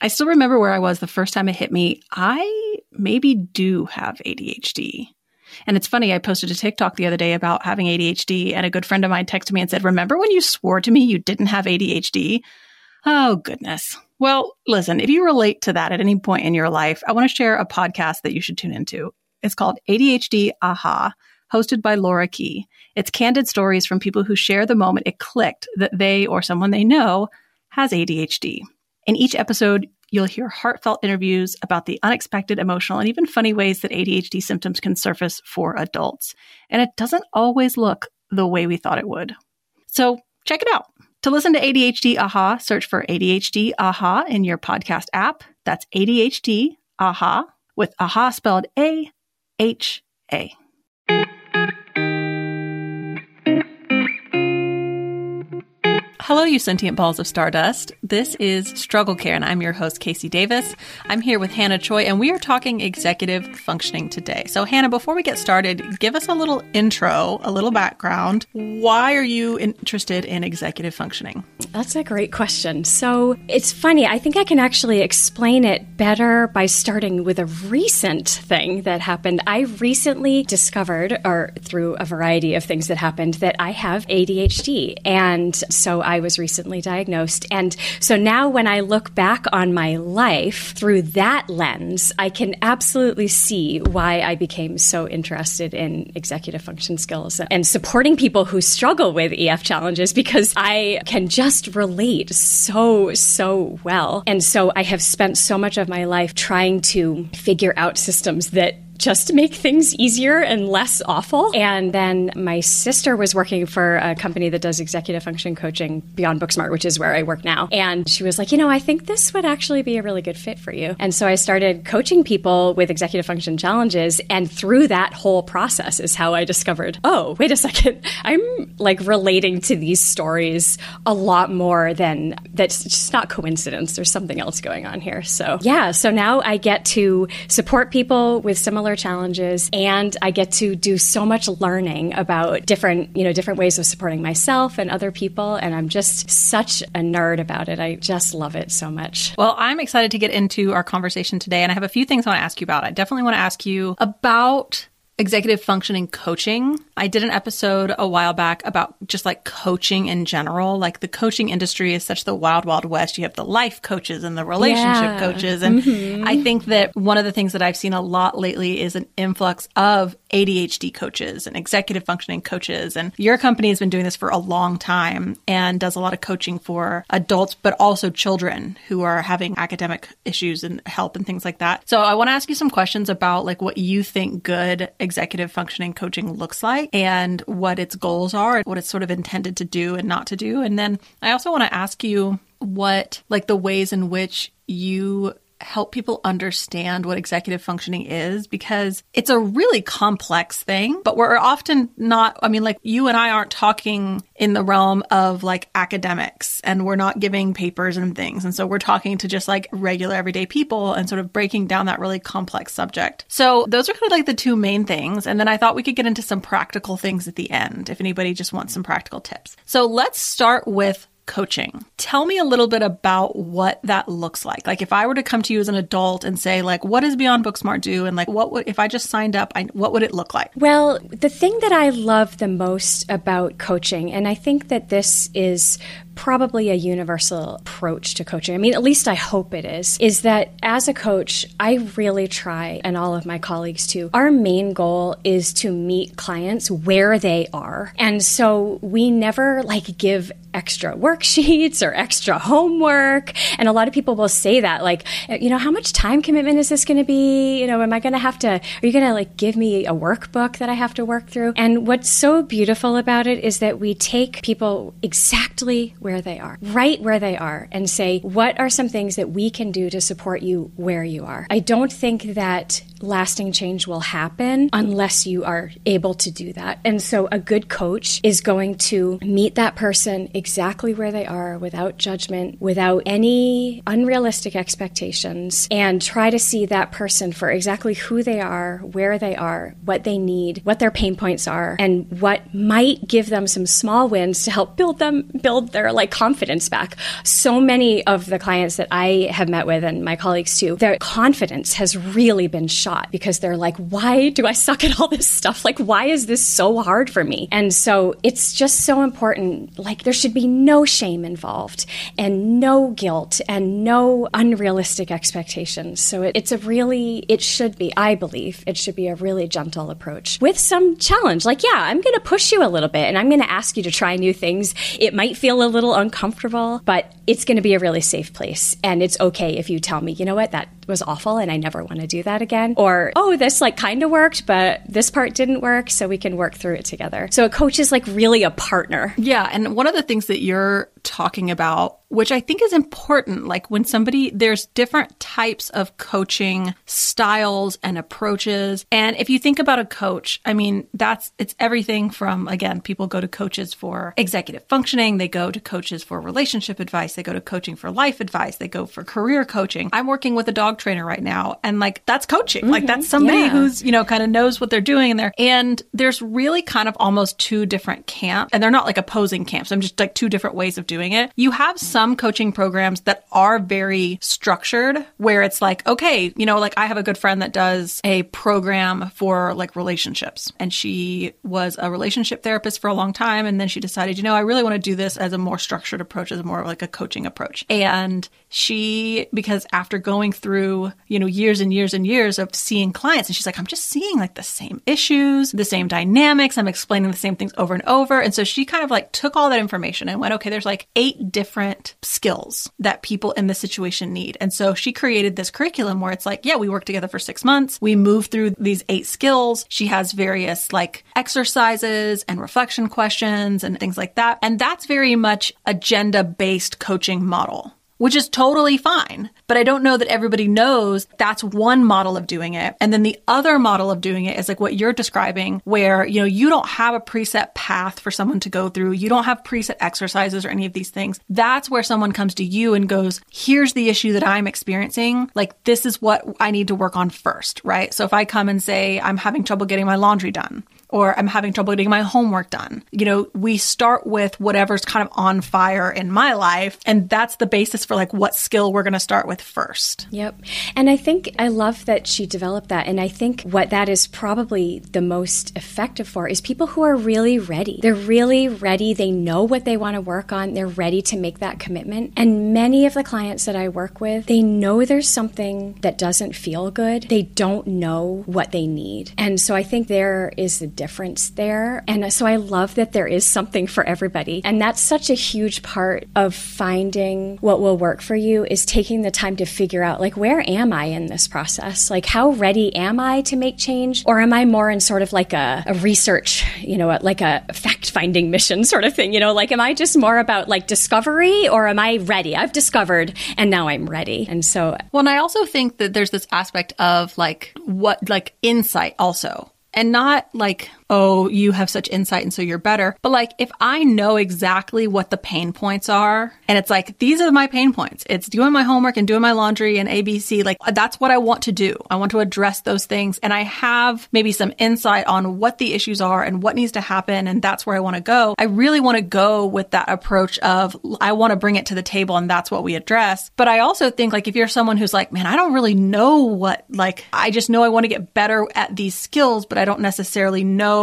I still remember where I was the first time it hit me. I maybe do have ADHD. And it's funny, I posted a TikTok the other day about having ADHD, and a good friend of mine texted me and said, Remember when you swore to me you didn't have ADHD? Oh, goodness. Well, listen, if you relate to that at any point in your life, I want to share a podcast that you should tune into. It's called ADHD Aha, hosted by Laura Key. It's candid stories from people who share the moment it clicked that they or someone they know has ADHD. In each episode, you'll hear heartfelt interviews about the unexpected, emotional, and even funny ways that ADHD symptoms can surface for adults. And it doesn't always look the way we thought it would. So check it out. To listen to ADHD Aha, search for ADHD Aha in your podcast app. That's ADHD Aha with Aha spelled A H A. Hello, you sentient balls of stardust. This is Struggle Care, and I'm your host, KC Davis. I'm here with Hannah Choi, and we are talking executive functioning today. So, Hannah, before we get started, give us a little intro, a little background. Why are you interested in executive functioning? That's a great question. So, it's funny. I think I can actually explain it better by starting with a recent thing that happened. I recently discovered, or through a variety of things that happened, that I have ADHD. And so I was recently diagnosed. And so now when I look back on my life through that lens, I can absolutely see why I became so interested in executive function skills and supporting people who struggle with EF challenges because I can just relate so, so well. And so I have spent so much of my life trying to figure out systems that just to make things easier and less awful. And then my sister was working for a company that does executive function coaching beyond Booksmart, which is where I work now. And she was like, you know, I think this would actually be a really good fit for you. And so I started coaching people with executive function challenges. And through that whole process is how I discovered, oh, wait a second, I'm like relating to these stories a lot more than that's just not coincidence. There's something else going on here. So yeah, so now I get to support people with similar similar challenges and I get to do so much learning about different, you know, different ways of supporting myself and other people and I'm just such a nerd about it. I just love it so much. Well, I'm excited to get into our conversation today and I have a few things I want to ask you about. I definitely want to ask you about executive functioning coaching. I did an episode a while back about just like coaching in general. Like the coaching industry is such the wild, wild west. You have the life coaches and the relationship yeah. coaches. And mm-hmm. I think that one of the things that I've seen a lot lately is an influx of ADHD coaches and executive functioning coaches. And your company has been doing this for a long time and does a lot of coaching for adults, but also children who are having academic issues and help and things like that. So I want to ask you some questions about like what you think good executive functioning coaching looks like and what its goals are and what it's sort of intended to do and not to do. And then I also want to ask you what, like, the ways in which you help people understand what executive functioning is because it's a really complex thing, but we're often not, I mean, like you and I aren't talking in the realm of like academics and we're not giving papers and things. And so we're talking to just like regular everyday people and sort of breaking down that really complex subject. So those are kind of like the two main things. And then I thought we could get into some practical things at the end if anybody just wants some practical tips. So let's start with coaching. Tell me a little bit about what that looks like. Like if I were to come to you as an adult and say like what does Beyond Booksmart do and like what would if I just signed up, I, what would it look like? Well, the thing that I love the most about coaching and I think that this is probably a universal approach to coaching. I mean, at least I hope it is, is that as a coach, I really try, and all of my colleagues too, our main goal is to meet clients where they are. And so we never like give extra worksheets or extra homework. And a lot of people will say that, like, you know, how much time commitment is this going to be? You know, am I going to have to, are you going to like give me a workbook that I have to work through? And what's so beautiful about it is that we take people exactly where where they are, right where they are, and say, what are some things that we can do to support you where you are? I don't think that lasting change will happen unless you are able to do that. And so a good coach is going to meet that person exactly where they are without judgment, without any unrealistic expectations, and try to see that person for exactly who they are, where they are, what they need, what their pain points are, and what might give them some small wins to help build them build their like confidence back. So many of the clients that I have met with and my colleagues too, their confidence has really been shot because they're like, why do I suck at all this stuff? Like, why is this so hard for me? And so it's just so important. Like, there should be no shame involved and no guilt and no unrealistic expectations. So it, it's a really, it should be, I believe, it should be a really gentle approach with some challenge. Like, yeah, I'm going to push you a little bit and I'm going to ask you to try new things. It might feel a little uncomfortable, but it's going to be a really safe place. And it's okay if you tell me, you know what, that was awful and I never want to do that again. Or, oh, this like kind of worked, but this part didn't work. So we can work through it together. So a coach is like really a partner. Yeah. And one of the things that you're talking about which I think is important. Like when somebody, there's different types of coaching styles and approaches. And if you think about a coach, I mean, that's, it's everything from, again, people go to coaches for executive functioning. They go to coaches for relationship advice. They go to coaching for life advice. They go for career coaching. I'm working with a dog trainer right now. And like, that's coaching. Mm-hmm. Like that's somebody yeah. who's, you know, kind of knows what they're doing in there. And there's really kind of almost two different camps and they're not like opposing camps. I'm just like two different ways of doing it. You have some some coaching programs that are very structured where it's like, okay, you know, like I have a good friend that does a program for like relationships and she was a relationship therapist for a long time. And then she decided, you know, I really want to do this as a more structured approach, as more like a coaching approach. And she, because after going through, you know, years and years and years of seeing clients, and she's like, I'm just seeing like the same issues, the same dynamics. I'm explaining the same things over and over. And so she kind of like took all that information and went, okay, there's like eight different skills that people in this situation need. And so she created this curriculum where it's like, yeah, we work together for six months. We move through these eight skills. She has various like exercises and reflection questions and things like that. And that's very much agenda based coaching model which is totally fine. But I don't know that everybody knows that's one model of doing it. And then the other model of doing it is like what you're describing, where, you know, you don't have a preset path for someone to go through. You don't have preset exercises or any of these things. That's where someone comes to you and goes, here's the issue that I'm experiencing. Like, this is what I need to work on first, right? So if I come and say, I'm having trouble getting my laundry done, or I'm having trouble getting my homework done. You know, we start with whatever's kind of on fire in my life. And that's the basis for like what skill we're going to start with first. Yep. And I think I love that she developed that. And I think what that is probably the most effective for is people who are really ready. They're really ready. They know what they want to work on. They're ready to make that commitment. And many of the clients that I work with, they know there's something that doesn't feel good. They don't know what they need. And so I think there is a difference there. And so I love that there is something for everybody. And that's such a huge part of finding what will work for you is taking the time to figure out like where am I in this process? Like how ready am I to make change or am I more in sort of like a, a research, you know, like a fact finding mission sort of thing, you know, like am I just more about like discovery or am I ready? I've discovered and now I'm ready. And so Well, and I also think that there's this aspect of like what like insight also and not like oh, you have such insight and so you're better. But like, if I know exactly what the pain points are, and it's like, these are my pain points. It's doing my homework and doing my laundry and ABC. Like, that's what I want to do. I want to address those things. And I have maybe some insight on what the issues are and what needs to happen. And that's where I want to go. I really want to go with that approach of, I want to bring it to the table and that's what we address. But I also think like, if you're someone who's like, man, I don't really know what, like, I just know I want to get better at these skills, but I don't necessarily know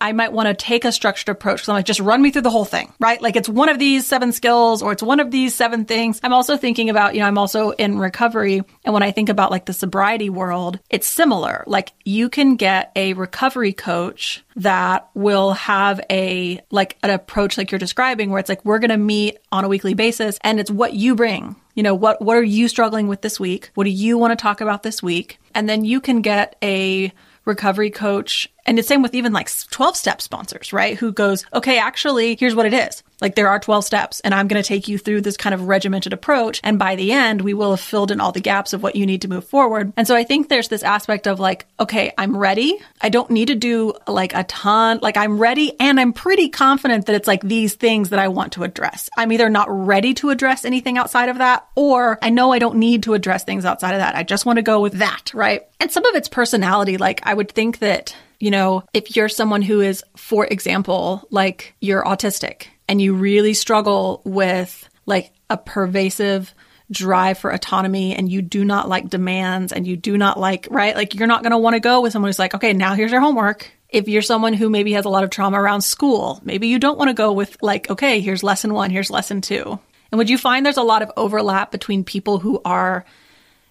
I might want to take a structured approach. So I'm like, just run me through the whole thing, right? Like it's one of these seven skills or it's one of these seven things. I'm also thinking about, you know, I'm also in recovery. And when I think about like the sobriety world, it's similar. Like you can get a recovery coach that will have a, like an approach like you're describing where it's like, we're going to meet on a weekly basis and it's what you bring you know what what are you struggling with this week what do you want to talk about this week and then you can get a recovery coach and the same with even like 12 step sponsors, right? Who goes, okay, actually, here's what it is. Like there are 12 steps and I'm going to take you through this kind of regimented approach. And by the end, we will have filled in all the gaps of what you need to move forward. And so I think there's this aspect of like, okay, I'm ready. I don't need to do like a ton. Like I'm ready and I'm pretty confident that it's like these things that I want to address. I'm either not ready to address anything outside of that or I know I don't need to address things outside of that. I just want to go with that, right? And some of it's personality. Like I would think that you know, if you're someone who is, for example, like you're autistic and you really struggle with like a pervasive drive for autonomy and you do not like demands and you do not like, right? Like you're not going to want to go with someone who's like, okay, now here's your homework. If you're someone who maybe has a lot of trauma around school, maybe you don't want to go with like, okay, here's lesson one, here's lesson two. And would you find there's a lot of overlap between people who are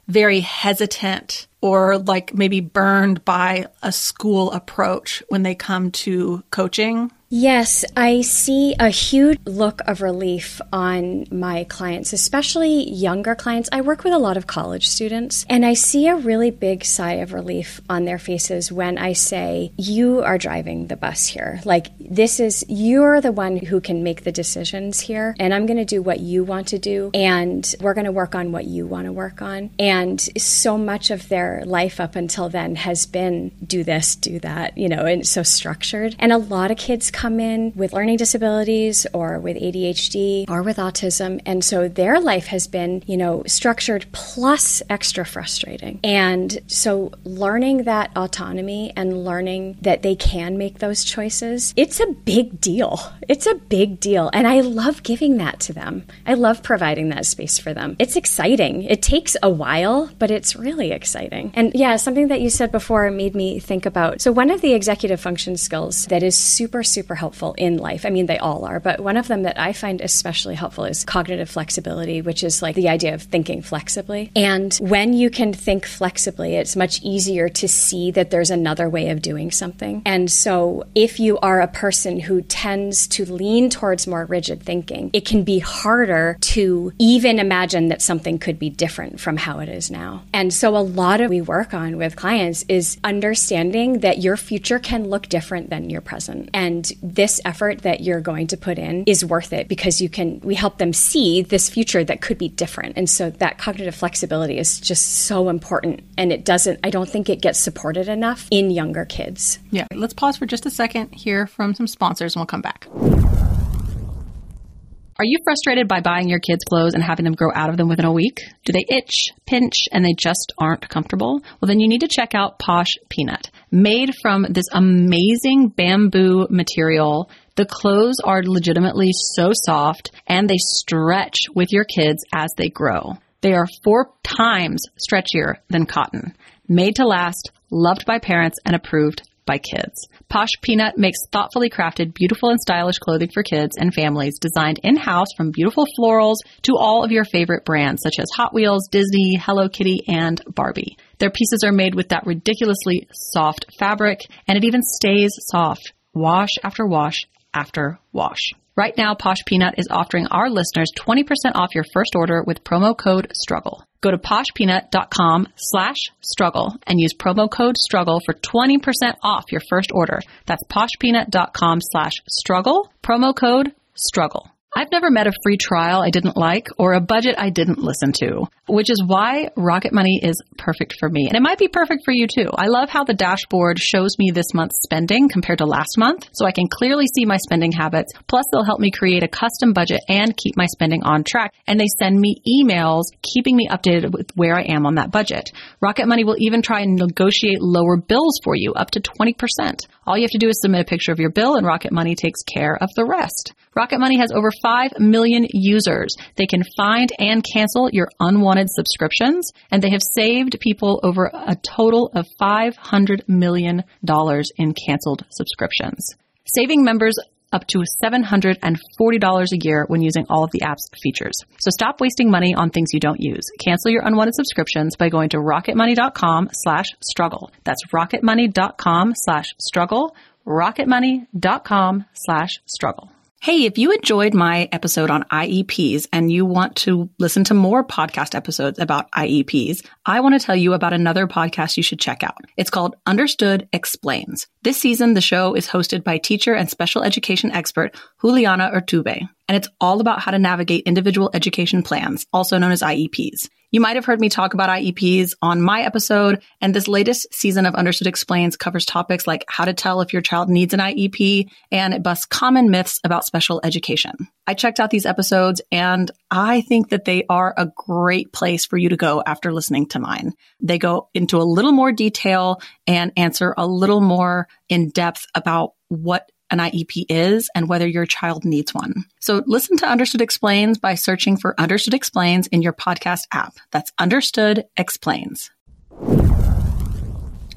very hesitant or like maybe burned by a school approach when they come to coaching? Yes, I see a huge look of relief on my clients, especially younger clients. I work with a lot of college students, and I see a really big sigh of relief on their faces when I say, You are driving the bus here. Like, this is, you're the one who can make the decisions here, and I'm going to do what you want to do, and we're going to work on what you want to work on. And so much of their life up until then has been do this, do that, you know, and so structured. And a lot of kids come in with learning disabilities or with ADHD or with autism. And so their life has been, you know, structured plus extra frustrating. And so learning that autonomy and learning that they can make those choices, it's a big deal. It's a big deal. And I love giving that to them. I love providing that space for them. It's exciting. It takes a while, but it's really exciting. And yeah, something that you said before made me think about. So, one of the executive function skills that is super, super helpful in life, I mean, they all are, but one of them that I find especially helpful is cognitive flexibility, which is like the idea of thinking flexibly. And when you can think flexibly, it's much easier to see that there's another way of doing something. And so, if you are a person who tends to lean towards more rigid thinking, it can be harder to even imagine that something could be different from how it is now. And so, a lot of we work on with clients is understanding that your future can look different than your present. And this effort that you're going to put in is worth it because you can, we help them see this future that could be different. And so that cognitive flexibility is just so important. And it doesn't, I don't think it gets supported enough in younger kids. Yeah. Let's pause for just a second, hear from some sponsors, and we'll come back. Are you frustrated by buying your kids clothes and having them grow out of them within a week? Do they itch, pinch, and they just aren't comfortable? Well, then you need to check out Posh Peanut. Made from this amazing bamboo material, the clothes are legitimately so soft and they stretch with your kids as they grow. They are four times stretchier than cotton. Made to last, loved by parents, and approved by kids. Posh Peanut makes thoughtfully crafted, beautiful and stylish clothing for kids and families designed in-house from beautiful florals to all of your favorite brands such as Hot Wheels, Disney, Hello Kitty, and Barbie. Their pieces are made with that ridiculously soft fabric and it even stays soft wash after wash after wash. Right now, Posh Peanut is offering our listeners 20% off your first order with promo code STRUGGLE. Go to poshpeanut.com slash struggle and use promo code struggle for 20% off your first order. That's poshpeanut.com slash struggle, promo code struggle. I've never met a free trial I didn't like or a budget I didn't listen to, which is why Rocket Money is perfect for me. And it might be perfect for you too. I love how the dashboard shows me this month's spending compared to last month, so I can clearly see my spending habits. Plus, they'll help me create a custom budget and keep my spending on track. And they send me emails keeping me updated with where I am on that budget. Rocket Money will even try and negotiate lower bills for you up to 20%. All you have to do is submit a picture of your bill and Rocket Money takes care of the rest. Rocket Money has over 5 million users. They can find and cancel your unwanted subscriptions, and they have saved people over a total of $500 million in canceled subscriptions. Saving members up to $740 a year when using all of the app's features. So stop wasting money on things you don't use. Cancel your unwanted subscriptions by going to rocketmoney.com slash struggle. That's rocketmoney.com slash struggle, rocketmoney.com slash struggle. Hey, if you enjoyed my episode on IEPs and you want to listen to more podcast episodes about IEPs, I want to tell you about another podcast you should check out. It's called Understood Explains. This season, the show is hosted by teacher and special education expert Juliana Urtubey, and it's all about how to navigate individual education plans, also known as IEPs. You might have heard me talk about IEPs on my episode, and this latest season of Understood Explains covers topics like how to tell if your child needs an IEP and it busts common myths about special education. I checked out these episodes and I think that they are a great place for you to go after listening to mine. They go into a little more detail and answer a little more in depth about what an IEP is and whether your child needs one. So listen to Understood Explains by searching for Understood Explains in your podcast app. That's Understood Explains.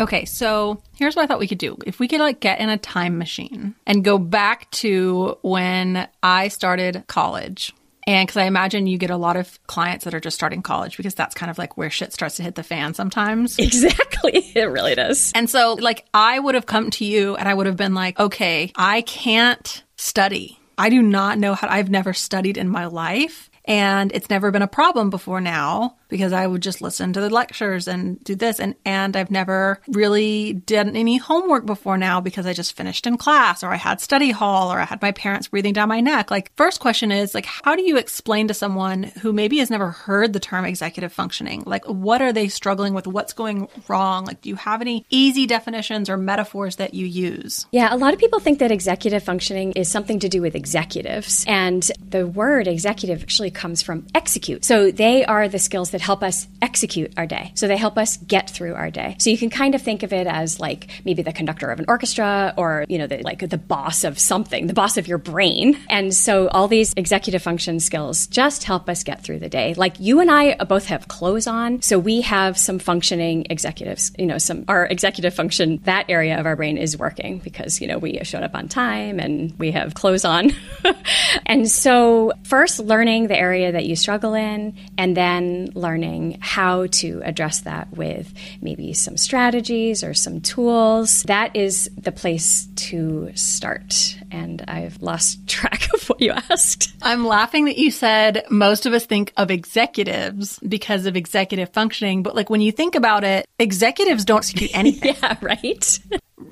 Okay, so here's what I thought we could do. If we could like get in a time machine and go back to when I started college. And because I imagine you get a lot of clients that are just starting college because that's kind of like where shit starts to hit the fan sometimes. Exactly. It really does. And so, like, I would have come to you and I would have been like, okay, I can't study. I do not know how, I've never studied in my life. And it's never been a problem before now because I would just listen to the lectures and do this. And, and I've never really done any homework before now because I just finished in class or I had study hall or I had my parents breathing down my neck. Like, first question is like, how do you explain to someone who maybe has never heard the term executive functioning? Like, what are they struggling with? What's going wrong? Like, do you have any easy definitions or metaphors that you use? Yeah, a lot of people think that executive functioning is something to do with executives. And the word executive actually comes from execute. So they are the skills that that help us execute our day. So they help us get through our day. So you can kind of think of it as like maybe the conductor of an orchestra or, you know, the, like the boss of something, the boss of your brain. And so all these executive function skills just help us get through the day. Like you and I both have clothes on. So we have some functioning executives, you know, some, our executive function, that area of our brain is working because, you know, we showed up on time and we have clothes on. and so first learning the area that you struggle in and then learning learning how to address that with maybe some strategies or some tools. That is the place to start. And I've lost track of what you asked. I'm laughing that you said most of us think of executives because of executive functioning, but like when you think about it, executives don't do anything. yeah, right.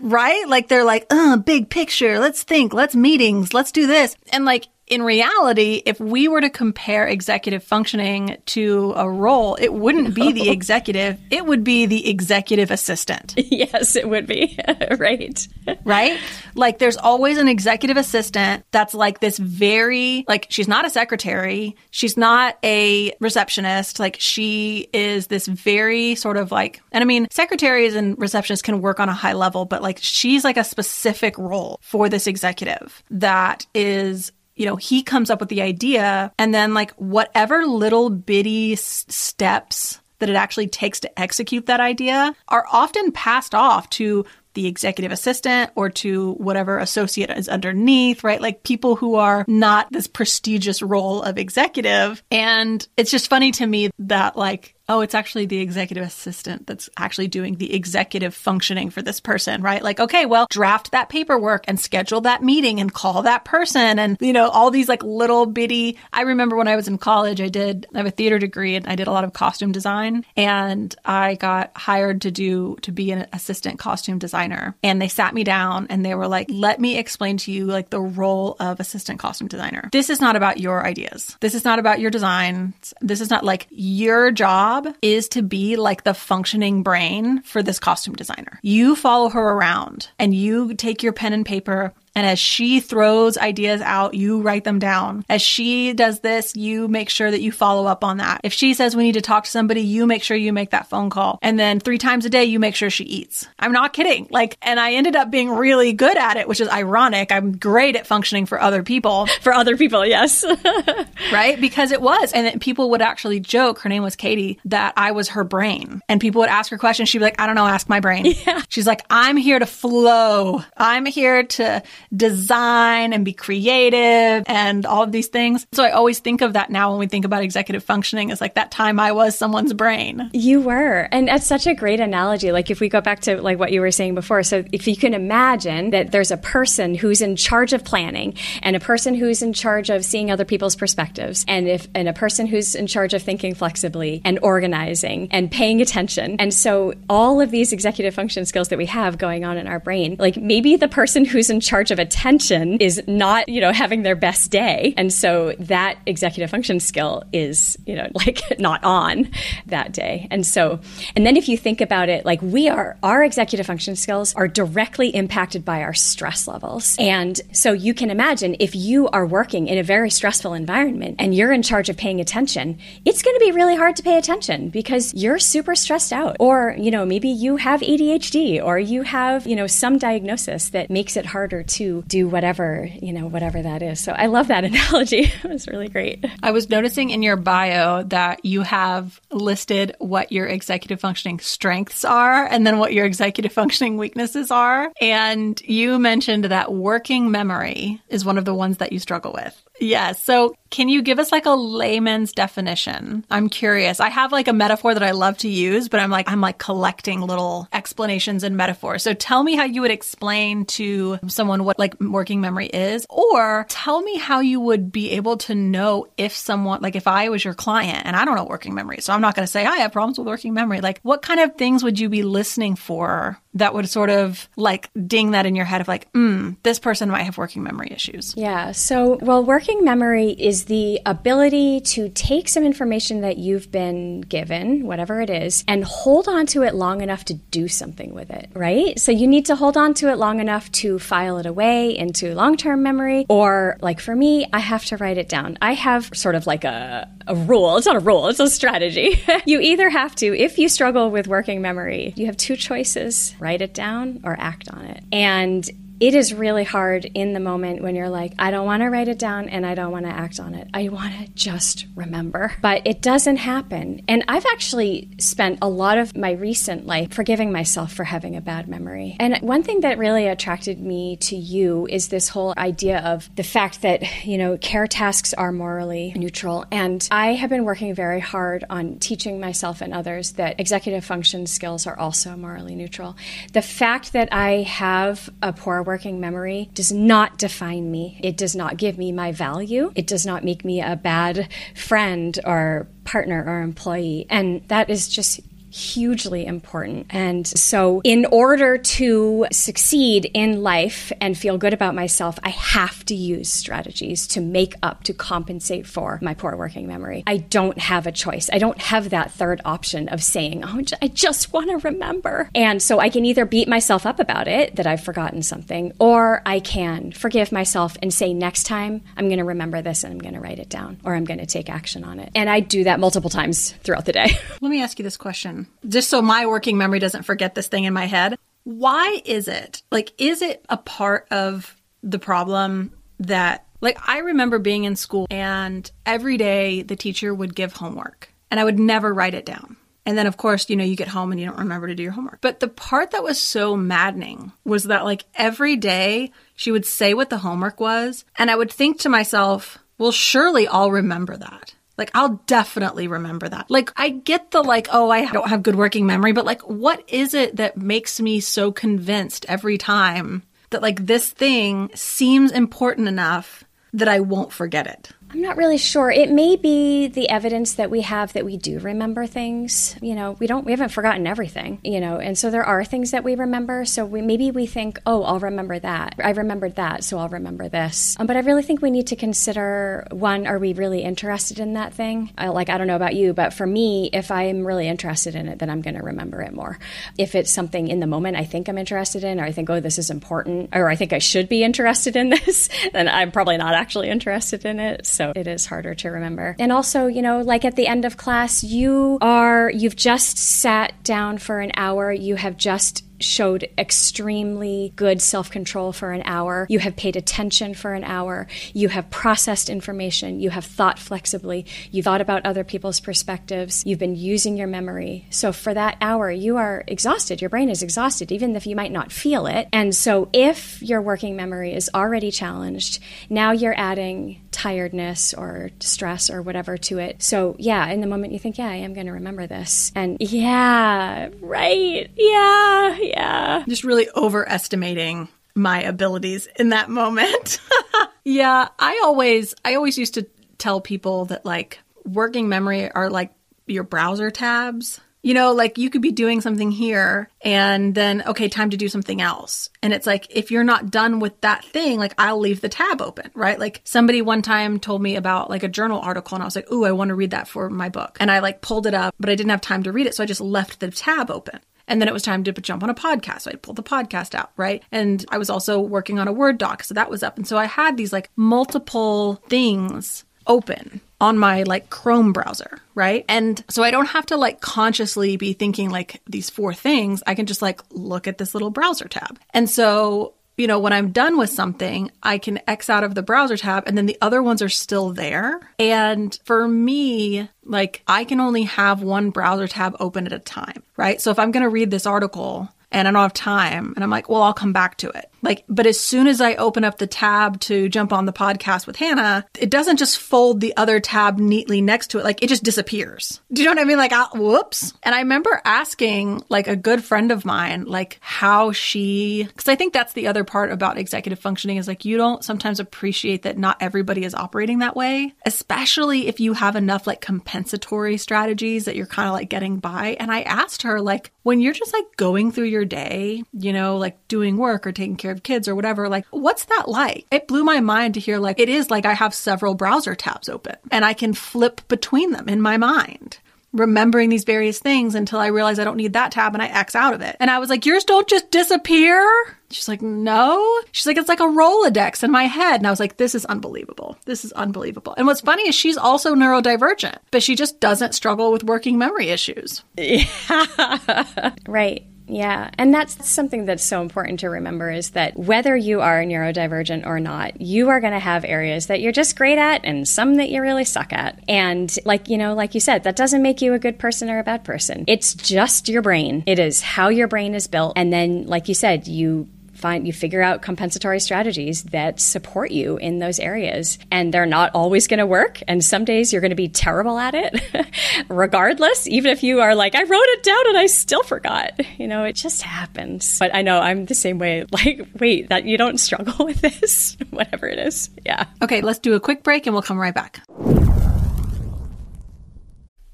right? Like they're like, uh, big picture. Let's think. Let's meetings. Let's do this. And like in reality, if we were to compare executive functioning to a role, it wouldn't be the executive, it would be the executive assistant. Yes, it would be. right. Right? Like there's always an executive assistant that's like this very, like she's not a secretary, she's not a receptionist, like she is this very sort of like, and I mean, secretaries and receptionists can work on a high level, but like she's like a specific role for this executive that is you know, he comes up with the idea and then like whatever little bitty s- steps that it actually takes to execute that idea are often passed off to the executive assistant or to whatever associate is underneath, right? Like people who are not this prestigious role of executive. And it's just funny to me that like oh, it's actually the executive assistant that's actually doing the executive functioning for this person, right? Like, okay, well, draft that paperwork and schedule that meeting and call that person. And, you know, all these like little bitty. I remember when I was in college, I did, I have a theater degree and I did a lot of costume design and I got hired to do, to be an assistant costume designer. And they sat me down and they were like, let me explain to you like the role of assistant costume designer. This is not about your ideas. This is not about your designs. This is not like your job job is to be like the functioning brain for this costume designer. You follow her around and you take your pen and paper and as she throws ideas out, you write them down. As she does this, you make sure that you follow up on that. If she says we need to talk to somebody, you make sure you make that phone call. And then three times a day, you make sure she eats. I'm not kidding. Like, and I ended up being really good at it, which is ironic. I'm great at functioning for other people. For other people, yes. right? Because it was. And people would actually joke, her name was Katie, that I was her brain. And people would ask her questions. She'd be like, I don't know, ask my brain. Yeah. She's like, I'm here to flow. I'm here to design and be creative and all of these things. So I always think of that now when we think about executive functioning as like that time I was someone's brain. You were. And that's such a great analogy. Like if we go back to like what you were saying before. So if you can imagine that there's a person who's in charge of planning and a person who's in charge of seeing other people's perspectives and if and a person who's in charge of thinking flexibly and organizing and paying attention. And so all of these executive function skills that we have going on in our brain, like maybe the person who's in charge of of attention is not, you know, having their best day. And so that executive function skill is, you know, like not on that day. And so, and then if you think about it, like we are, our executive function skills are directly impacted by our stress levels. And so you can imagine if you are working in a very stressful environment and you're in charge of paying attention, it's going to be really hard to pay attention because you're super stressed out. Or, you know, maybe you have ADHD or you have, you know, some diagnosis that makes it harder to do whatever, you know, whatever that is. So I love that analogy. it was really great. I was noticing in your bio that you have listed what your executive functioning strengths are and then what your executive functioning weaknesses are. And you mentioned that working memory is one of the ones that you struggle with. Yes. So can you give us like a layman's definition? I'm curious. I have like a metaphor that I love to use, but I'm like, I'm like collecting little explanations and metaphors. So tell me how you would explain to someone what like working memory is, or tell me how you would be able to know if someone, like if I was your client and I don't know working memory, so I'm not going to say I have problems with working memory. Like what kind of things would you be listening for that would sort of like ding that in your head of like, hmm, this person might have working memory issues? Yeah. So, well, working memory is the ability to take some information that you've been given, whatever it is, and hold on to it long enough to do something with it, right? So you need to hold on to it long enough to file it away into long term memory, or like for me, I have to write it down. I have sort of like a, a rule. It's not a rule, it's a strategy. you either have to, if you struggle with working memory, you have two choices write it down or act on it. And it is really hard in the moment when you're like, I don't want to write it down and I don't want to act on it. I want to just remember. But it doesn't happen. And I've actually spent a lot of my recent life forgiving myself for having a bad memory. And one thing that really attracted me to you is this whole idea of the fact that, you know, care tasks are morally neutral. And I have been working very hard on teaching myself and others that executive function skills are also morally neutral. The fact that I have a poor working memory does not define me. It does not give me my value. It does not make me a bad friend or partner or employee. And that is just hugely important. And so, in order to succeed in life and feel good about myself, I have to use strategies to make up, to compensate for my poor working memory. I don't have a choice. I don't have that third option of saying, oh, I just want to remember. And so, I can either beat myself up about it, that I've forgotten something, or I can forgive myself and say, next time, I'm going to remember this and I'm going to write it down, or I'm going to take action on it. And I do that multiple times throughout the day. Let me ask you this question just so my working memory doesn't forget this thing in my head. Why is it? Like, is it a part of the problem that, like, I remember being in school and every day the teacher would give homework and I would never write it down. And then, of course, you know, you get home and you don't remember to do your homework. But the part that was so maddening was that, like, every day she would say what the homework was. And I would think to myself, well, surely I'll remember that. Like, I'll definitely remember that. Like, I get the, like, oh, I don't have good working memory, but like, what is it that makes me so convinced every time that, like, this thing seems important enough that I won't forget it? I'm not really sure. It may be the evidence that we have that we do remember things. You know, we don't we haven't forgotten everything, you know, and so there are things that we remember. So we maybe we think, "Oh, I'll remember that. I remembered that, so I'll remember this." Um, but I really think we need to consider one, are we really interested in that thing? I, like I don't know about you, but for me, if I'm really interested in it, then I'm going to remember it more. If it's something in the moment I think I'm interested in or I think, "Oh, this is important," or I think I should be interested in this, then I'm probably not actually interested in it it is harder to remember. And also, you know, like at the end of class, you are, you've just sat down for an hour, you have just showed extremely good self control for an hour. You have paid attention for an hour. You have processed information. You have thought flexibly. You thought about other people's perspectives. You've been using your memory. So for that hour, you are exhausted. Your brain is exhausted, even if you might not feel it. And so if your working memory is already challenged, now you're adding tiredness or stress or whatever to it. So yeah, in the moment you think, yeah, I am going to remember this. And yeah, right. Yeah yeah. Just really overestimating my abilities in that moment. yeah, I always I always used to tell people that like working memory are like your browser tabs. You know, like you could be doing something here and then, okay, time to do something else. And it's like, if you're not done with that thing, like I'll leave the tab open, right? Like somebody one time told me about like a journal article and I was like, ooh, I want to read that for my book. And I like pulled it up, but I didn't have time to read it. So I just left the tab open. And then it was time to jump on a podcast. So I pulled the podcast out, right? And I was also working on a Word doc. So that was up. And so I had these like multiple things open on my like Chrome browser, right? And so I don't have to like consciously be thinking like these four things. I can just like look at this little browser tab. And so you know, when I'm done with something, I can X out of the browser tab and then the other ones are still there. And for me, like I can only have one browser tab open at a time, right? So if I'm going to read this article, and I don't have time. And I'm like, well, I'll come back to it. Like, but as soon as I open up the tab to jump on the podcast with Hannah, it doesn't just fold the other tab neatly next to it. Like, it just disappears. Do you know what I mean? Like, I, whoops. And I remember asking like a good friend of mine, like how she, because I think that's the other part about executive functioning is like you don't sometimes appreciate that not everybody is operating that way, especially if you have enough like compensatory strategies that you're kind of like getting by. And I asked her, like, when you're just like going through your day, you know, like doing work or taking care care of kids or whatever. Like, what's that like? It blew my mind to hear like, it is like I have several browser tabs open and I can flip between them in my mind remembering these various things until I realize I don't need that tab and I X out of it. And I was like, yours don't just disappear. She's like, no. She's like, it's like a Rolodex in my head. And I was like, this is unbelievable. This is unbelievable. And what's funny is she's also neurodivergent, but she just doesn't struggle with working memory issues. Yeah. right. Yeah, and that's something that's so important to remember is that whether you are neurodivergent or not, you are going to have areas that you're just great at and some that you really suck at. And like, you know, like you said, that doesn't make you a good person or a bad person. It's just your brain. It is how your brain is built. And then, like you said, you find you figure out compensatory strategies that support you in those areas and they're not always going to work and some days you're going to be terrible at it regardless even if you are like I wrote it down and I still forgot you know it just happens. But I know I'm the same way like wait that you don't struggle with this? Whatever it is yeah. Okay let's do a quick break and we'll come right back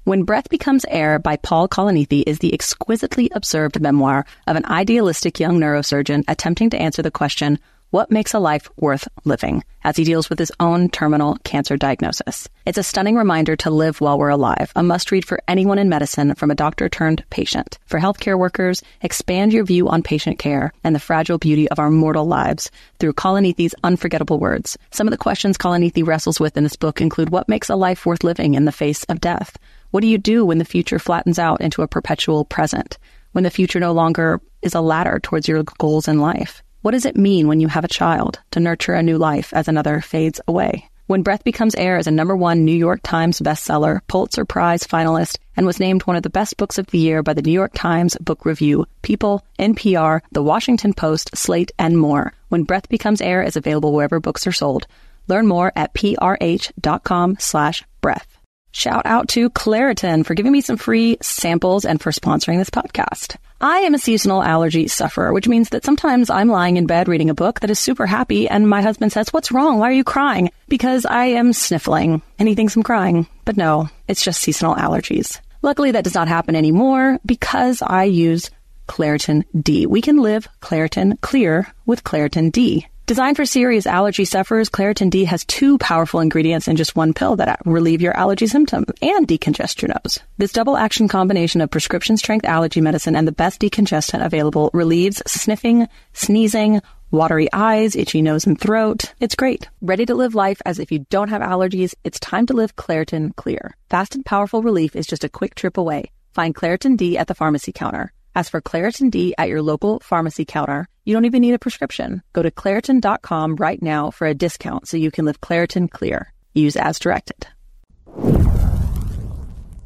when Breath Becomes Air by Paul Kalanithi is the exquisitely observed memoir of an idealistic young neurosurgeon attempting to answer the question, what makes a life worth living, as he deals with his own terminal cancer diagnosis. It's a stunning reminder to live while we're alive, a must read for anyone in medicine from a doctor turned patient. For healthcare workers, expand your view on patient care and the fragile beauty of our mortal lives through Kalanithi's unforgettable words. Some of the questions Kalanithi wrestles with in this book include what makes a life worth living in the face of death? What do you do when the future flattens out into a perpetual present? When the future no longer is a ladder towards your goals in life? What does it mean when you have a child to nurture a new life as another fades away? When Breath Becomes Air is a number one New York Times bestseller, Pulitzer Prize finalist, and was named one of the best books of the year by the New York Times Book Review, People, NPR, The Washington Post, Slate, and more. When Breath Becomes Air is available wherever books are sold. Learn more at prh.com slash breath. Shout out to Claritin for giving me some free samples and for sponsoring this podcast. I am a seasonal allergy sufferer, which means that sometimes I'm lying in bed reading a book that is super happy and my husband says, what's wrong? Why are you crying? Because I am sniffling and he thinks I'm crying. But no, it's just seasonal allergies. Luckily that does not happen anymore because I use Claritin D. We can live Claritin clear with Claritin D. Designed for serious allergy sufferers, Claritin D has two powerful ingredients in just one pill that relieve your allergy symptoms and decongest your nose. This double action combination of prescription strength allergy medicine and the best decongestant available relieves sniffing, sneezing, watery eyes, itchy nose and throat. It's great. Ready to live life as if you don't have allergies? It's time to live Claritin Clear. Fast and powerful relief is just a quick trip away. Find Claritin D at the pharmacy counter. As for Claritin D at your local pharmacy counter, you don't even need a prescription. Go to Claritin.com right now for a discount so you can live Claritin clear. Use as directed.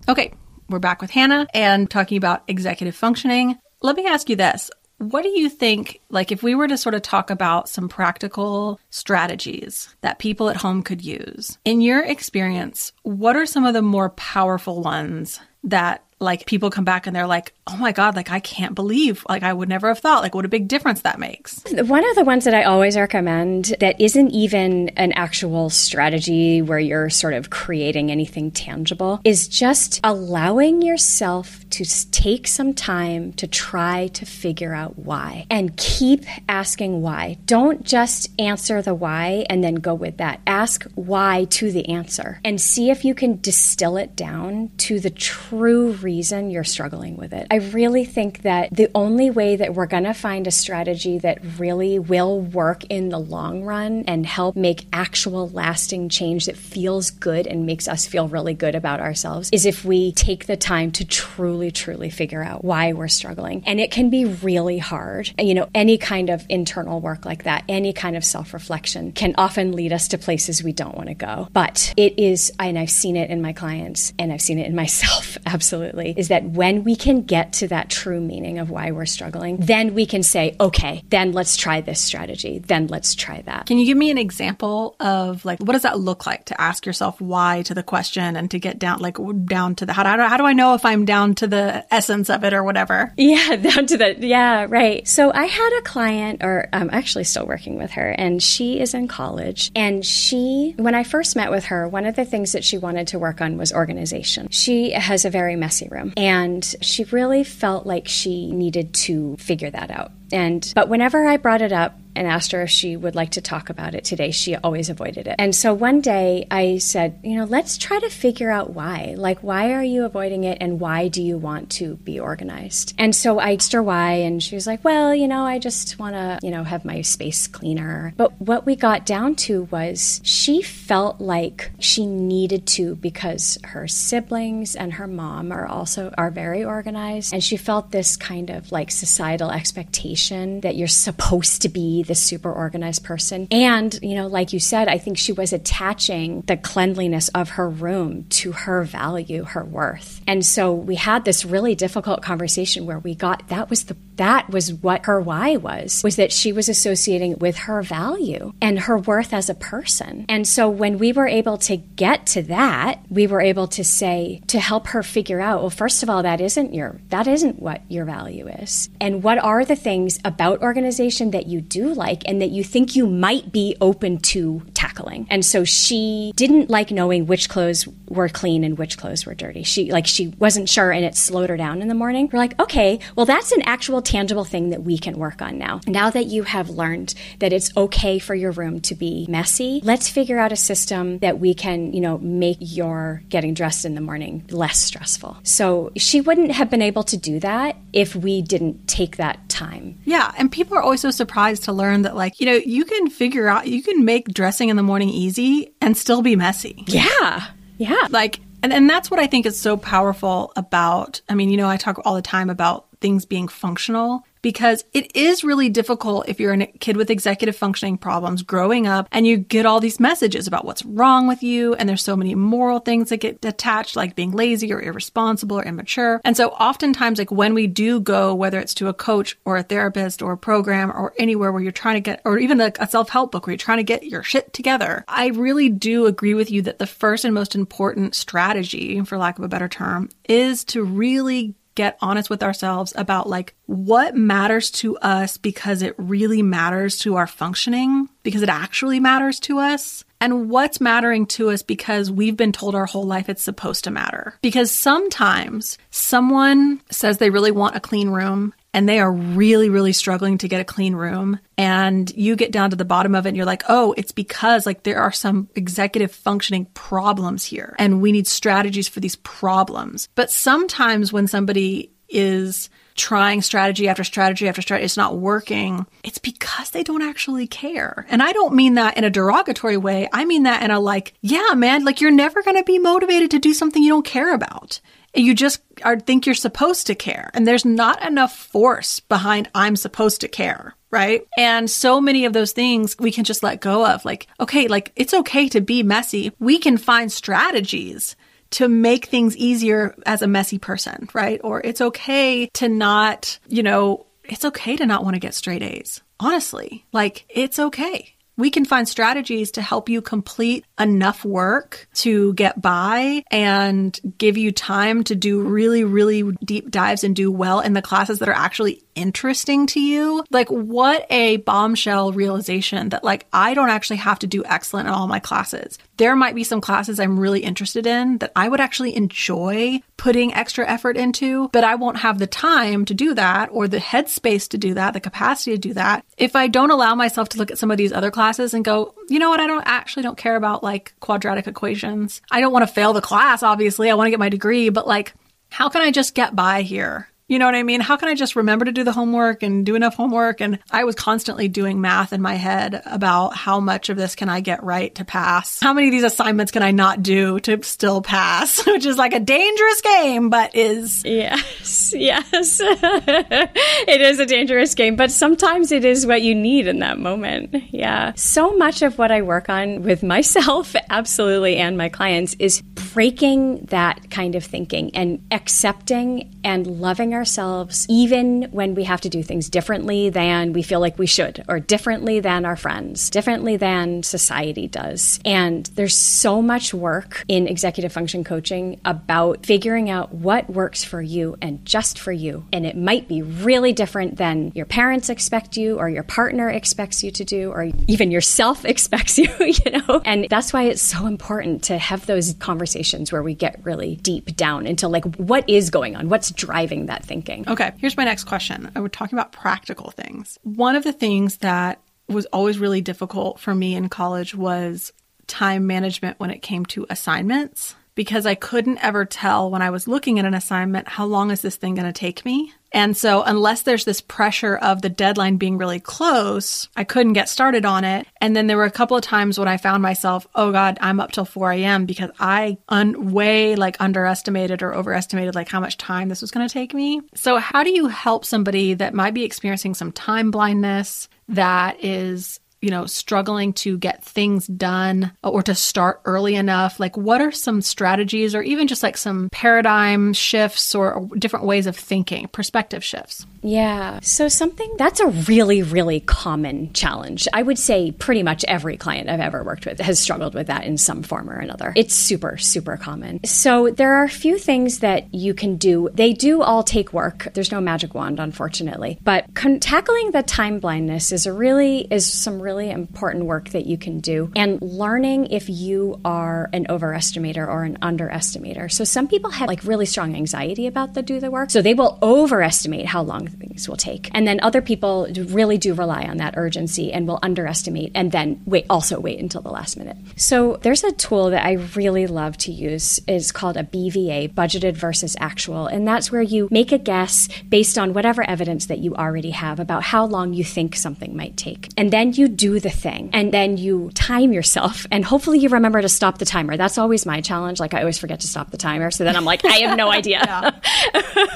Okay, we're back with Hannah and talking about executive functioning. Let me ask you this. What do you think, like, if we were to sort of talk about some practical strategies that people at home could use, in your experience, what are some of the more powerful ones that like people come back and they're like, oh my God, like I can't believe, like I would never have thought, like what a big difference that makes. One of the ones that I always recommend that isn't even an actual strategy where you're sort of creating anything tangible is just allowing yourself to take some time to try to figure out why and keep asking why. Don't just answer the why and then go with that. Ask why to the answer and see if you can distill it down to the true reason reason you're struggling with it. I really think that the only way that we're going to find a strategy that really will work in the long run and help make actual lasting change that feels good and makes us feel really good about ourselves is if we take the time to truly, truly figure out why we're struggling. And it can be really hard. You know, any kind of internal work like that, any kind of self reflection can often lead us to places we don't want to go. But it is, and I've seen it in my clients and I've seen it in myself, absolutely, is that when we can get to that true meaning of why we're struggling, then we can say, okay, then let's try this strategy. Then let's try that. Can you give me an example of like, what does that look like to ask yourself why to the question and to get down, like down to the, how do, how do I know if I'm down to the essence of it or whatever? Yeah, down to the, yeah, right. So I had a client, or I'm actually still working with her, and she is in college. And she, when I first met with her, one of the things that she wanted to work on was organization. She has a very messy room, and she really felt like she needed to figure that out. And but whenever I brought it up and asked her if she would like to talk about it today, she always avoided it. And so one day I said, you know, let's try to figure out why. Like why are you avoiding it and why do you want to be organized? And so I asked her why and she was like, well, you know, I just want to, you know, have my space cleaner. But what we got down to was she felt like she needed to because her siblings and her mom are also are very organized and she felt this kind of like societal expectation that you're supposed to be this super organized person. And, you know, like you said, I think she was attaching the cleanliness of her room to her value, her worth. And so we had this really difficult conversation where we got that was the that was what her why was was that she was associating with her value and her worth as a person. And so when we were able to get to that, we were able to say to help her figure out, well first of all that isn't your that isn't what your value is. And what are the things about organization that you do like and that you think you might be open to tackling. And so she didn't like knowing which clothes were clean and which clothes were dirty. She like she wasn't sure and it slowed her down in the morning. We're like, "Okay, well that's an actual tangible thing that we can work on now. Now that you have learned that it's okay for your room to be messy, let's figure out a system that we can, you know, make your getting dressed in the morning less stressful. So she wouldn't have been able to do that if we didn't take that time. Yeah. And people are always so surprised to learn that, like, you know, you can figure out, you can make dressing in the morning easy and still be messy. Yeah. Yeah. Like, and, and that's what I think is so powerful about, I mean, you know, I talk all the time about things being functional because it is really difficult if you're a kid with executive functioning problems growing up and you get all these messages about what's wrong with you. And there's so many moral things that get attached, like being lazy or irresponsible or immature. And so oftentimes, like when we do go, whether it's to a coach or a therapist or a program or anywhere where you're trying to get, or even like a self help book where you're trying to get your shit together, I really do agree with you that the first and most important strategy, for lack of a better term, is to really get honest with ourselves about like what matters to us because it really matters to our functioning, because it actually matters to us, and what's mattering to us because we've been told our whole life it's supposed to matter. Because sometimes someone says they really want a clean room and they are really, really struggling to get a clean room. And you get down to the bottom of it and you're like, oh, it's because like there are some executive functioning problems here and we need strategies for these problems. But sometimes when somebody is trying strategy after strategy after strategy, it's not working, it's because they don't actually care. And I don't mean that in a derogatory way. I mean that in a like, yeah, man, like you're never going to be motivated to do something you don't care about you just are, think you're supposed to care. And there's not enough force behind I'm supposed to care. Right. And so many of those things we can just let go of. Like, okay, like it's okay to be messy. We can find strategies to make things easier as a messy person, right? Or it's okay to not, you know, it's okay to not want to get straight A's. Honestly, like it's okay we can find strategies to help you complete enough work to get by and give you time to do really, really deep dives and do well in the classes that are actually interesting to you. Like, what a bombshell realization that, like, I don't actually have to do excellent in all my classes. There might be some classes I'm really interested in that I would actually enjoy putting extra effort into, but I won't have the time to do that or the headspace to do that, the capacity to do that. If I don't allow myself to look at some of these other classes and go, you know what, I don't actually don't care about like quadratic equations. I don't want to fail the class, obviously. I want to get my degree, but like, how can I just get by here? You know what I mean? How can I just remember to do the homework and do enough homework? And I was constantly doing math in my head about how much of this can I get right to pass? How many of these assignments can I not do to still pass? Which is like a dangerous game, but is. Yes, yes. it is a dangerous game, but sometimes it is what you need in that moment. Yeah. So much of what I work on with myself, absolutely, and my clients is breaking that kind of thinking and accepting and loving ourselves even when we have to do things differently than we feel like we should, or differently than our friends, differently than society does. And there's so much work in executive function coaching about figuring out what works for you and just for you. And it might be really different than your parents expect you, or your partner expects you to do, or even yourself expects you, you know? And that's why it's so important to have those conversations where we get really deep down into like what is going on, what's driving that thinking. Okay, here's my next question. Uh, we're talking about practical things. One of the things that was always really difficult for me in college was time management when it came to assignments because I couldn't ever tell when I was looking at an assignment how long is this thing going to take me? And so, unless there's this pressure of the deadline being really close, I couldn't get started on it. And then there were a couple of times when I found myself, oh God, I'm up till 4 a.m. because I un- way like underestimated or overestimated like how much time this was going to take me. So, how do you help somebody that might be experiencing some time blindness that is you know, struggling to get things done or to start early enough? Like, what are some strategies or even just like some paradigm shifts or different ways of thinking, perspective shifts? Yeah. So, something that's a really, really common challenge. I would say pretty much every client I've ever worked with has struggled with that in some form or another. It's super, super common. So, there are a few things that you can do. They do all take work. There's no magic wand, unfortunately. But con- tackling the time blindness is a really, is some really important work that you can do. And learning if you are an overestimator or an underestimator. So, some people have like really strong anxiety about the do the work. So, they will overestimate how long things will take. And then other people really do rely on that urgency and will underestimate and then wait, also wait until the last minute. So there's a tool that I really love to use. is called a BVA, budgeted versus actual. And that's where you make a guess based on whatever evidence that you already have about how long you think something might take. And then you do the thing and then you time yourself and hopefully you remember to stop the timer. That's always my challenge. Like I always forget to stop the timer. So then I'm like, I have no idea.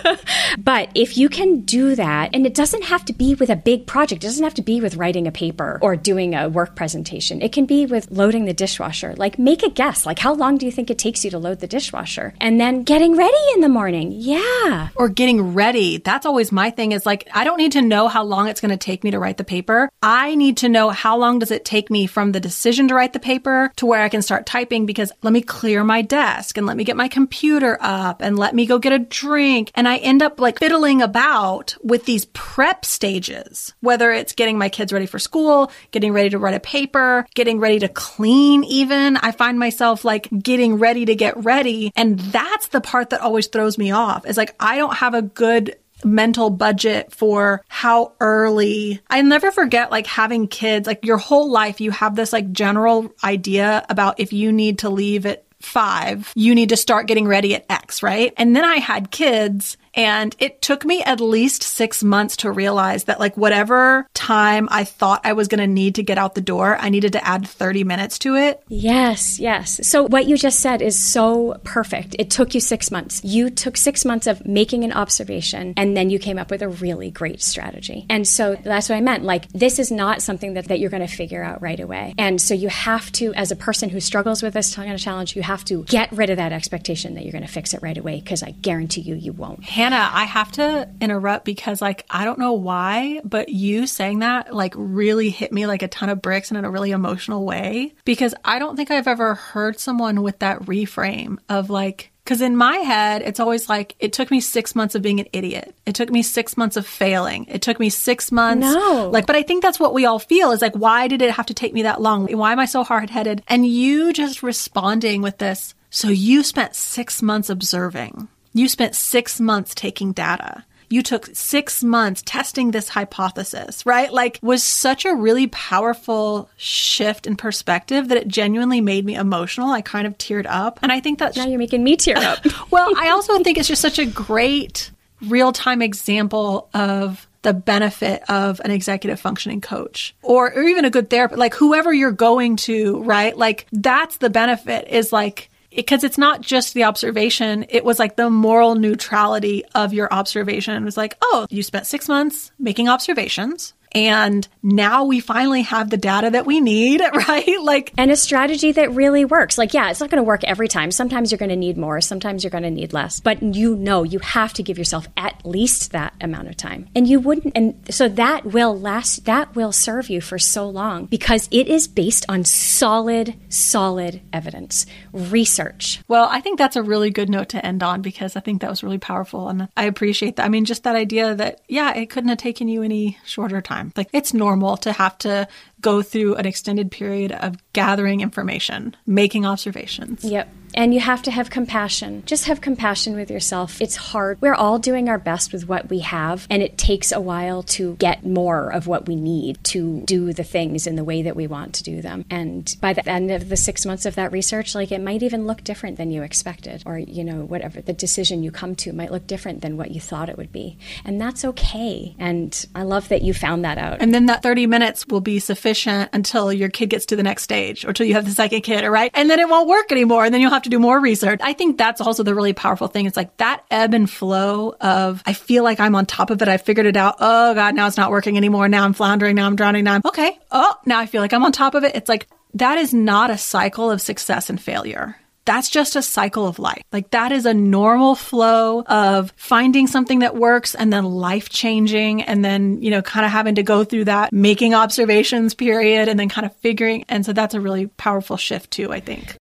but if you can do that. And it doesn't have to be with a big project. It doesn't have to be with writing a paper or doing a work presentation. It can be with loading the dishwasher. Like make a guess. Like how long do you think it takes you to load the dishwasher? And then getting ready in the morning. Yeah. Or getting ready. That's always my thing is like I don't need to know how long it's going to take me to write the paper. I need to know how long does it take me from the decision to write the paper to where I can start typing because let me clear my desk and let me get my computer up and let me go get a drink. And I end up like fiddling about with these prep stages, whether it's getting my kids ready for school, getting ready to write a paper, getting ready to clean, even. I find myself like getting ready to get ready. And that's the part that always throws me off is like, I don't have a good mental budget for how early. I never forget like having kids, like your whole life, you have this like general idea about if you need to leave at five, you need to start getting ready at X, right? And then I had kids and it took me at least six months to realize that, like, whatever time I thought I was going to need to get out the door, I needed to add 30 minutes to it. Yes, yes. So, what you just said is so perfect. It took you six months. You took six months of making an observation, and then you came up with a really great strategy. And so, that's what I meant. Like, this is not something that, that you're going to figure out right away. And so, you have to, as a person who struggles with this kind of challenge, you have to get rid of that expectation that you're going to fix it right away, because I guarantee you, you won't. Hannah, I have to interrupt because, like, I don't know why, but you saying that, like, really hit me like a ton of bricks and in a really emotional way. Because I don't think I've ever heard someone with that reframe of, like, because in my head, it's always like, it took me six months of being an idiot. It took me six months of failing. It took me six months. No. Like, but I think that's what we all feel is like, why did it have to take me that long? Why am I so hard headed? And you just responding with this. So you spent six months observing. You spent six months taking data. you took six months testing this hypothesis, right? Like was such a really powerful shift in perspective that it genuinely made me emotional. I kind of teared up. And I think that now you're making me tear up. well, I also think it's just such a great real time example of the benefit of an executive functioning coach or, or even a good therapist, like whoever you're going to, right? Like that's the benefit is like, because it's not just the observation, it was like the moral neutrality of your observation. It was like, oh, you spent six months making observations. And now we finally have the data that we need, right? Like, and a strategy that really works. Like, yeah, it's not going to work every time. Sometimes you're going to need more, sometimes you're going to need less. But you know, you have to give yourself at least that amount of time. And you wouldn't, and so that will last, that will serve you for so long because it is based on solid, solid evidence, research. Well, I think that's a really good note to end on because I think that was really powerful. And I appreciate that. I mean, just that idea that, yeah, it couldn't have taken you any shorter time time. Like it's normal to have to go through an extended period of gathering information, making observations. Yep. And you have to have compassion. Just have compassion with yourself. It's hard. We're all doing our best with what we have, and it takes a while to get more of what we need to do the things in the way that we want to do them. And by the end of the six months of that research, like it might even look different than you expected, or, you know, whatever the decision you come to might look different than what you thought it would be. And that's okay. And I love that you found that out. And then that 30 minutes will be sufficient until your kid gets to the next stage or until you have the second kid, right? And then it won't work anymore. And then you'll have to do more research. I think that's also the really powerful thing. It's like that ebb and flow of I feel like I'm on top of it. I figured it out. Oh God, now it's not working anymore. Now I'm floundering. Now I'm drowning. Now I'm okay. Oh, now I feel like I'm on top of it. It's like that is not a cycle of success and failure that's just a cycle of life. Like that is a normal flow of finding something that works and then life changing and then, you know, kind of having to go through that making observations period and then kind of figuring. And so that's a really powerful shift too, I think.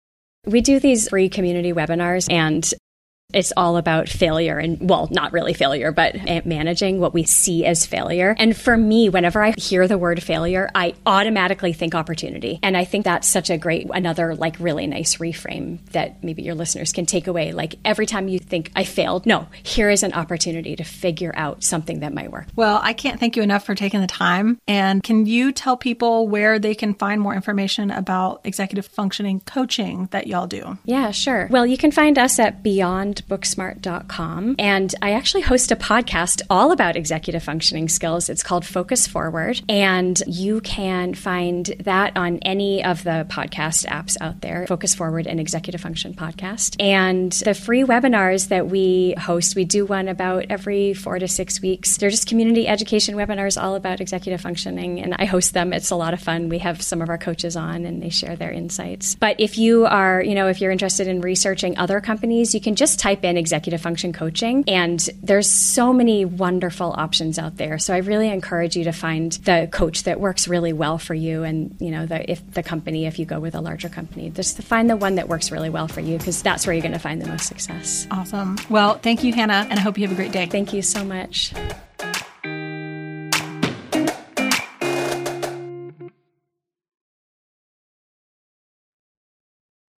We do these free community webinars and it's all about failure and, well, not really failure, but managing what we see as failure. And for me, whenever I hear the word failure, I automatically think opportunity. And I think that's such a great, another like really nice reframe that maybe your listeners can take away. Like every time you think I failed, no, here is an opportunity to figure out something that might work. Well, I can't thank you enough for taking the time. And can you tell people where they can find more information about executive functioning coaching that y'all do? Yeah, sure. Well, you can find us at Beyond booksmart.com. And I actually host a podcast all about executive functioning skills. It's called Focus Forward. And you can find that on any of the podcast apps out there Focus Forward and Executive Function Podcast. And the free webinars that we host, we do one about every four to six weeks. They're just community education webinars all about executive functioning. And I host them. It's a lot of fun. We have some of our coaches on and they share their insights. But if you are, you know, if you're interested in researching other companies, you can just type type in executive function coaching, and there's so many wonderful options out there. So I really encourage you to find the coach that works really well for you, and you know, the, if the company, if you go with a larger company, just to find the one that works really well for you, because that's where you're going to find the most success. Awesome. Well, thank you, Hannah, and I hope you have a great day. Thank you so much.